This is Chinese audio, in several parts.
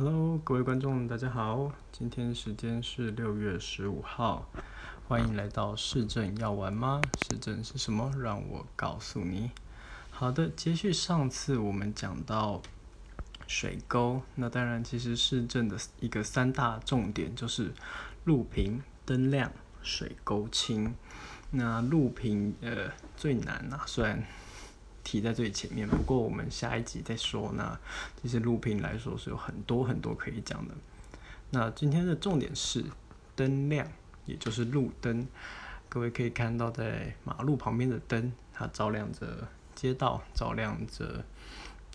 Hello，各位观众，大家好，今天时间是六月十五号，欢迎来到市政要玩吗？市政是什么？让我告诉你。好的，接续上次我们讲到水沟，那当然其实市政的一个三大重点就是路平、灯亮、水沟清。那路平呃最难呐，虽然。提在最前面，不过我们下一集再说。那这些录屏来说是有很多很多可以讲的。那今天的重点是灯亮，也就是路灯。各位可以看到，在马路旁边的灯，它照亮着街道，照亮着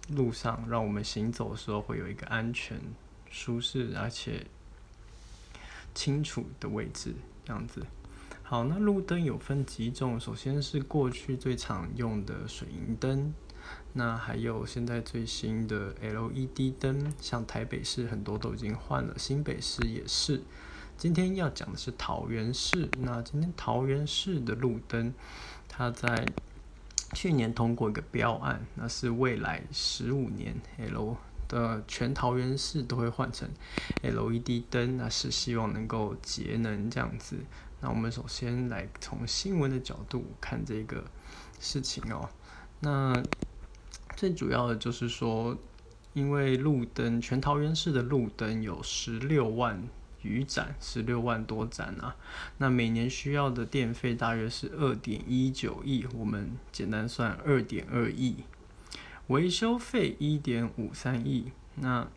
路上，让我们行走的时候会有一个安全、舒适而且清楚的位置，这样子。好，那路灯有分几种，首先是过去最常用的水银灯，那还有现在最新的 LED 灯，像台北市很多都已经换了，新北市也是。今天要讲的是桃园市，那今天桃园市的路灯，它在去年通过一个标案，那是未来十五年 L 的全桃园市都会换成 LED 灯，那是希望能够节能这样子。那我们首先来从新闻的角度看这个事情哦。那最主要的就是说，因为路灯全桃园市的路灯有十六万余盏，十六万多盏啊。那每年需要的电费大约是二点一九亿，我们简单算二点二亿。维修费一点五三亿，那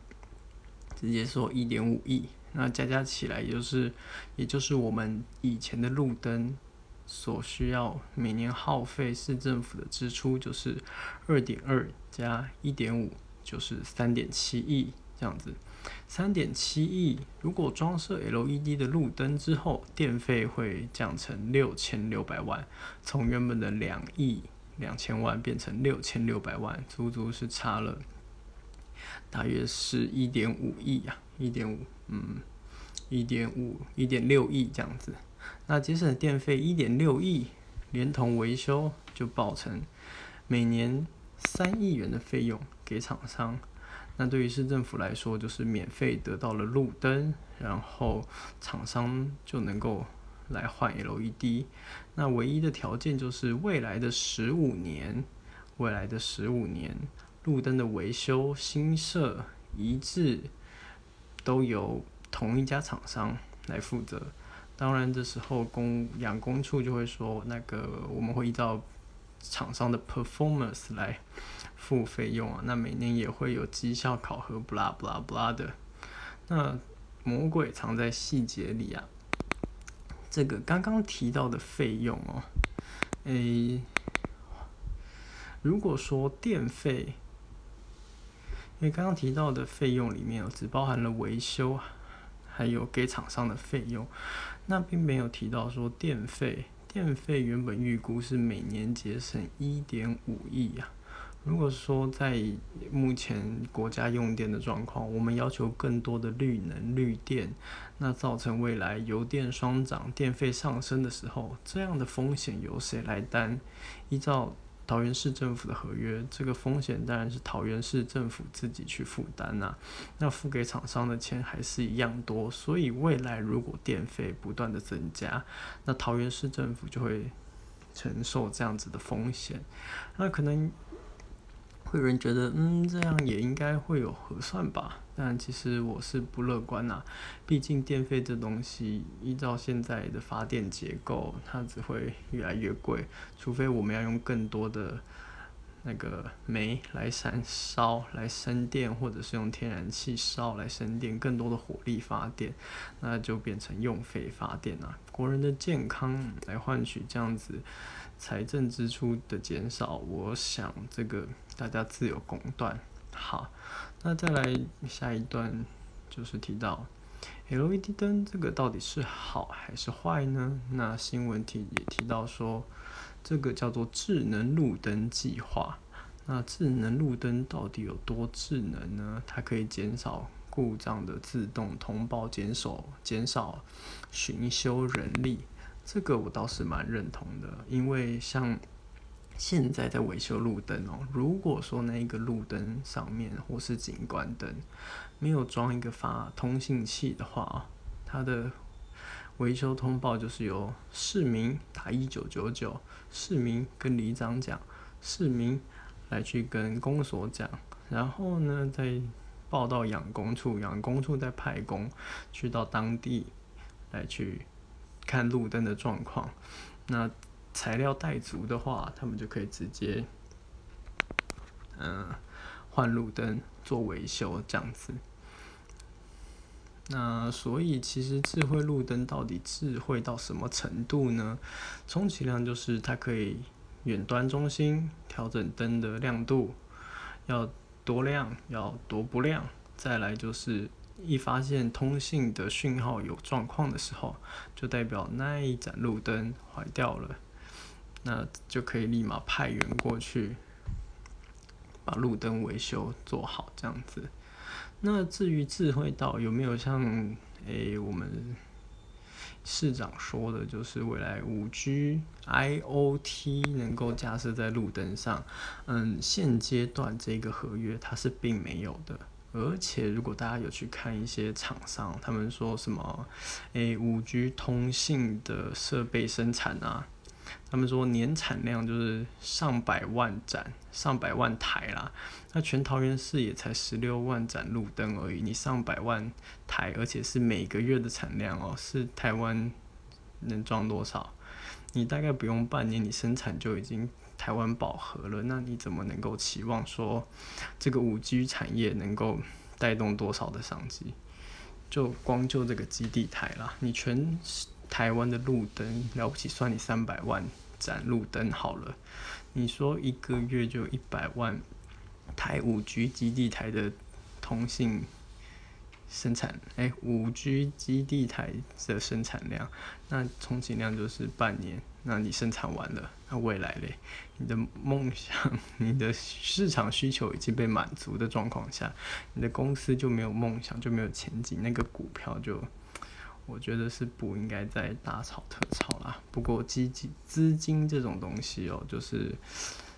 直接说一点五亿。那加加起来，也就是，也就是我们以前的路灯所需要每年耗费市政府的支出，就是二点二加一点五，就是三点七亿这样子。三点七亿，如果装设 LED 的路灯之后，电费会降成六千六百万，从原本的两亿两千万变成六千六百万，足足是差了大约是一点五亿呀。一点五，嗯，一点五，一点六亿这样子。那节省电费一点六亿，连同维修就报成每年三亿元的费用给厂商。那对于市政府来说，就是免费得到了路灯，然后厂商就能够来换 LED。那唯一的条件就是未来的十五年，未来的十五年路灯的维修、新设、移置。都由同一家厂商来负责，当然这时候工养工处就会说，那个我们会依照厂商的 performance 来付费用啊，那每年也会有绩效考核，blablabla 的。那魔鬼藏在细节里啊，这个刚刚提到的费用哦，诶，如果说电费。因为刚刚提到的费用里面哦，只包含了维修，还有给厂商的费用，那并没有提到说电费。电费原本预估是每年节省一点五亿啊。如果说在目前国家用电的状况，我们要求更多的绿能绿电，那造成未来油电双涨、电费上升的时候，这样的风险由谁来担？依照桃园市政府的合约，这个风险当然是桃园市政府自己去负担呐。那付给厂商的钱还是一样多，所以未来如果电费不断的增加，那桃园市政府就会承受这样子的风险。那可能。会有人觉得，嗯，这样也应该会有核算吧？但其实我是不乐观呐。毕竟电费这东西，依照现在的发电结构，它只会越来越贵。除非我们要用更多的那个煤来燃烧来生电，或者是用天然气烧来生电，更多的火力发电，那就变成用费发电啊。国人的健康来换取这样子。财政支出的减少，我想这个大家自有公断。好，那再来下一段，就是提到 LED 灯这个到底是好还是坏呢？那新闻提也提到说，这个叫做智能路灯计划。那智能路灯到底有多智能呢？它可以减少故障的自动通报，减少减少巡修人力。这个我倒是蛮认同的，因为像现在在维修路灯哦。如果说那一个路灯上面或是景观灯没有装一个发通信器的话，它的维修通报就是由市民打一九九九，市民跟里长讲，市民来去跟公所讲，然后呢再报到养工处，养工处再派工去到当地来去看路灯的状况。那材料带足的话，他们就可以直接嗯换路灯做维修这样子。那所以其实智慧路灯到底智慧到什么程度呢？充其量就是它可以远端中心调整灯的亮度，要多亮，要多不亮。再来就是一发现通信的讯号有状况的时候，就代表那一盏路灯坏掉了，那就可以立马派员过去把路灯维修做好，这样子。那至于智慧岛有没有像诶我们市长说的，就是未来五 G IOT 能够架设在路灯上？嗯，现阶段这个合约它是并没有的。而且如果大家有去看一些厂商，他们说什么诶五 G 通信的设备生产啊。他们说年产量就是上百万盏、上百万台啦。那全桃园市也才十六万盏路灯而已，你上百万台，而且是每个月的产量哦，是台湾能装多少？你大概不用半年，你生产就已经台湾饱和了。那你怎么能够期望说这个五 G 产业能够带动多少的商机？就光就这个基地台啦，你全。台湾的路灯了不起，算你三百万盏路灯好了。你说一个月就一百万台五 G 基地台的通信生产，哎，五 G 基地台的生产量，那充其量就是半年。那你生产完了，那未来嘞？你的梦想、你的市场需求已经被满足的状况下，你的公司就没有梦想，就没有前景，那个股票就。我觉得是不应该再大炒特炒啦。不过基金资金这种东西哦，就是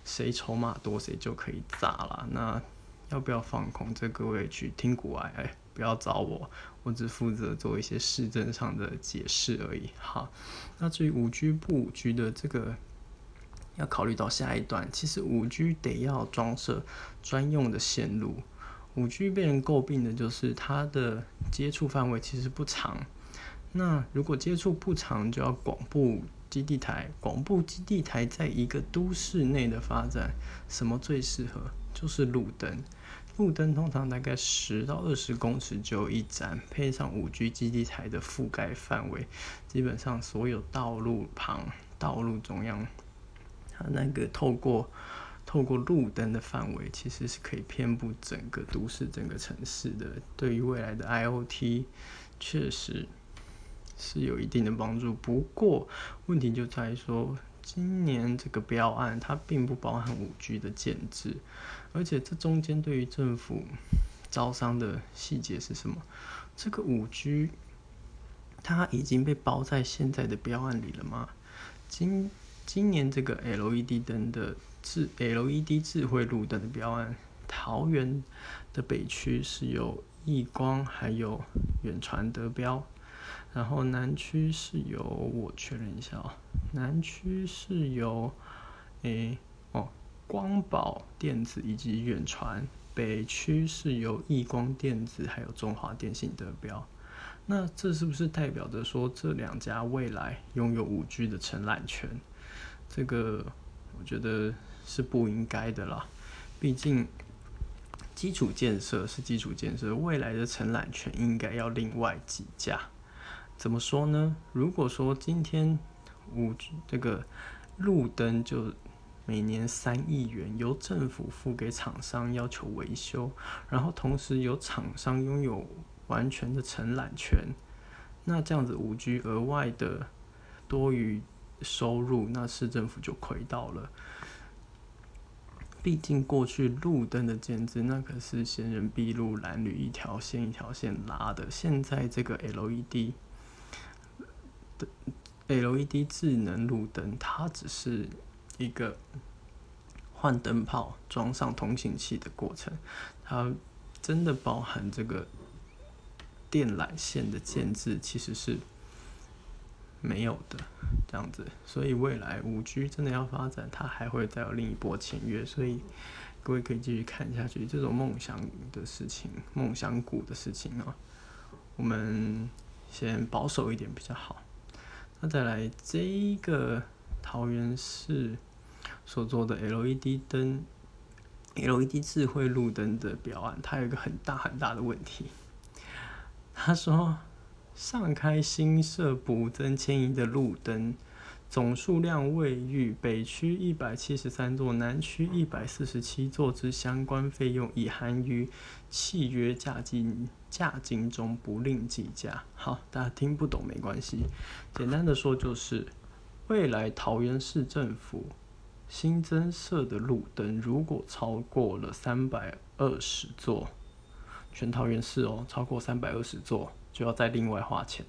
谁筹码多谁就可以砸了。那要不要放空？这各位去听股外，哎，不要找我，我只负责做一些市政上的解释而已。好，那至于五 G 不五 G 的这个，要考虑到下一段。其实五 G 得要装设专用的线路。五 G 被人诟病的就是它的接触范围其实不长。那如果接触不长，就要广布基地台。广布基地台在一个都市内的发展，什么最适合？就是路灯。路灯通常大概十到二十公尺就有一盏，配上五 G 基地台的覆盖范围，基本上所有道路旁、道路中央，它那个透过透过路灯的范围，其实是可以遍布整个都市、整个城市的。对于未来的 IOT，确实。是有一定的帮助，不过问题就在于说，今年这个标案它并不包含五 G 的建制，而且这中间对于政府招商的细节是什么？这个五 G 它已经被包在现在的标案里了吗？今今年这个 LED 灯的智 LED 智慧路灯的标案，桃园的北区是由亿光还有远传得标。然后南区是由我确认一下哦，南区是由诶哦光宝电子以及远传，北区是由易光电子还有中华电信得标。那这是不是代表着说这两家未来拥有五 G 的承揽权？这个我觉得是不应该的啦，毕竟基础建设是基础建设，未来的承揽权应该要另外计价。怎么说呢？如果说今天五这个路灯就每年三亿元，由政府付给厂商要求维修，然后同时由厂商拥有完全的承揽权，那这样子五 G 额外的多余收入，那市政府就亏到了。毕竟过去路灯的建制，那可是行人毕路蓝缕一条线一条线拉的，现在这个 LED。LED 智能路灯，它只是一个换灯泡、装上通信器的过程，它真的包含这个电缆线的建制，其实是没有的这样子。所以未来五 G 真的要发展，它还会再有另一波签约。所以各位可以继续看下去，这种梦想的事情、梦想股的事情啊，我们先保守一点比较好。那再来这一个桃园市。所做的 LED 灯、LED 智慧路灯的表案，它有一个很大很大的问题。他说，上开新设补增迁移的路灯，总数量未逾北区一百七十三座、南区一百四十七座之相关费用，已含于契约价金价金中，不另计价。好，大家听不懂没关系，简单的说就是，未来桃园市政府。新增设的路灯，如果超过了三百二十座，全桃园市哦，超过三百二十座就要再另外花钱。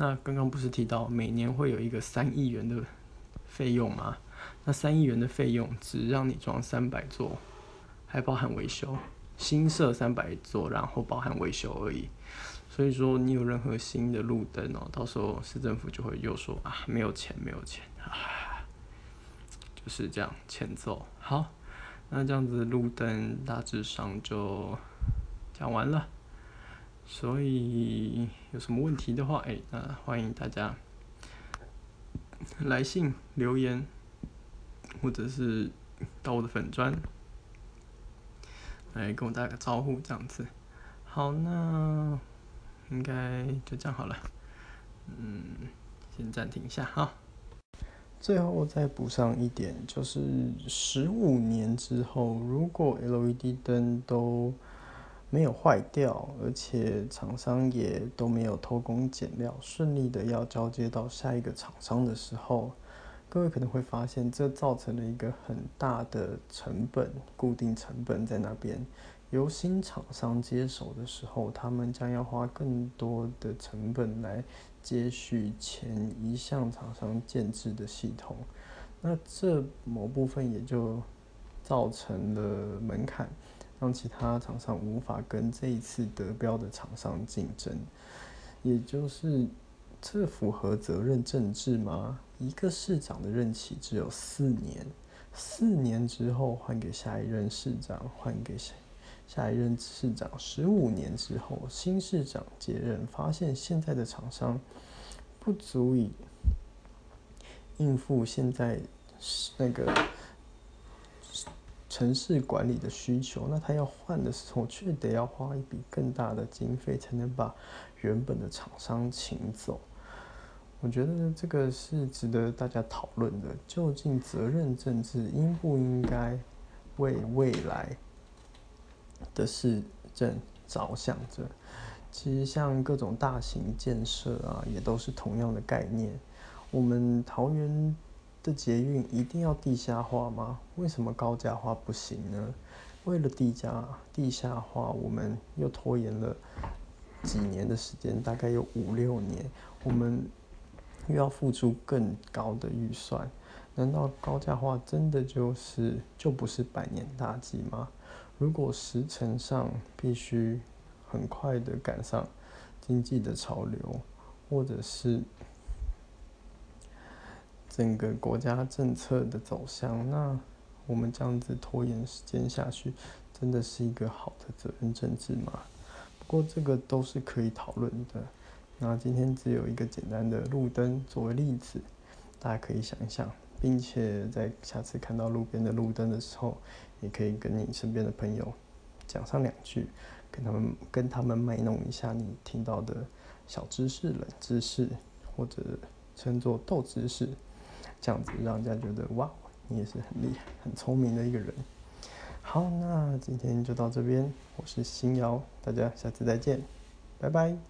那刚刚不是提到每年会有一个三亿元的费用吗？那三亿元的费用只让你装三百座，还包含维修，新设三百座，然后包含维修而已。所以说，你有任何新的路灯哦，到时候市政府就会又说啊，没有钱，没有钱啊。就是这样前奏好，那这样子路灯大致上就讲完了，所以有什么问题的话，哎，那欢迎大家来信留言，或者是到我的粉砖来跟我打个招呼，这样子。好，那应该就这样好了，嗯，先暂停一下哈。最后再补上一点，就是十五年之后，如果 LED 灯都没有坏掉，而且厂商也都没有偷工减料，顺利的要交接到下一个厂商的时候，各位可能会发现，这造成了一个很大的成本，固定成本在那边。由新厂商接手的时候，他们将要花更多的成本来。接续前一项厂商建制的系统，那这某部分也就造成了门槛，让其他厂商无法跟这一次得标的厂商竞争。也就是这符合责任政治吗？一个市长的任期只有四年，四年之后换给下一任市长，换给下下一任市长，十五年之后新市长接任，发现现在的厂商。不足以应付现在那个城市管理的需求，那他要换的时候，却得要花一笔更大的经费，才能把原本的厂商请走。我觉得这个是值得大家讨论的。究竟责任政治应不应该为未来的市政着想着？其实像各种大型建设啊，也都是同样的概念。我们桃园的捷运一定要地下化吗？为什么高架化不行呢？为了地价地下化，我们又拖延了几年的时间，大概有五六年，我们又要付出更高的预算。难道高架化真的就是就不是百年大计吗？如果时程上必须。很快的赶上经济的潮流，或者是整个国家政策的走向，那我们这样子拖延时间下去，真的是一个好的责任政治吗？不过这个都是可以讨论的。那今天只有一个简单的路灯作为例子，大家可以想一想，并且在下次看到路边的路灯的时候，也可以跟你身边的朋友讲上两句。跟他们跟他们卖弄一下你听到的小知识、冷知识，或者称作斗知识，这样子让人家觉得哇，你也是很厉害、很聪明的一个人。好，那今天就到这边，我是新瑶，大家下次再见，拜拜。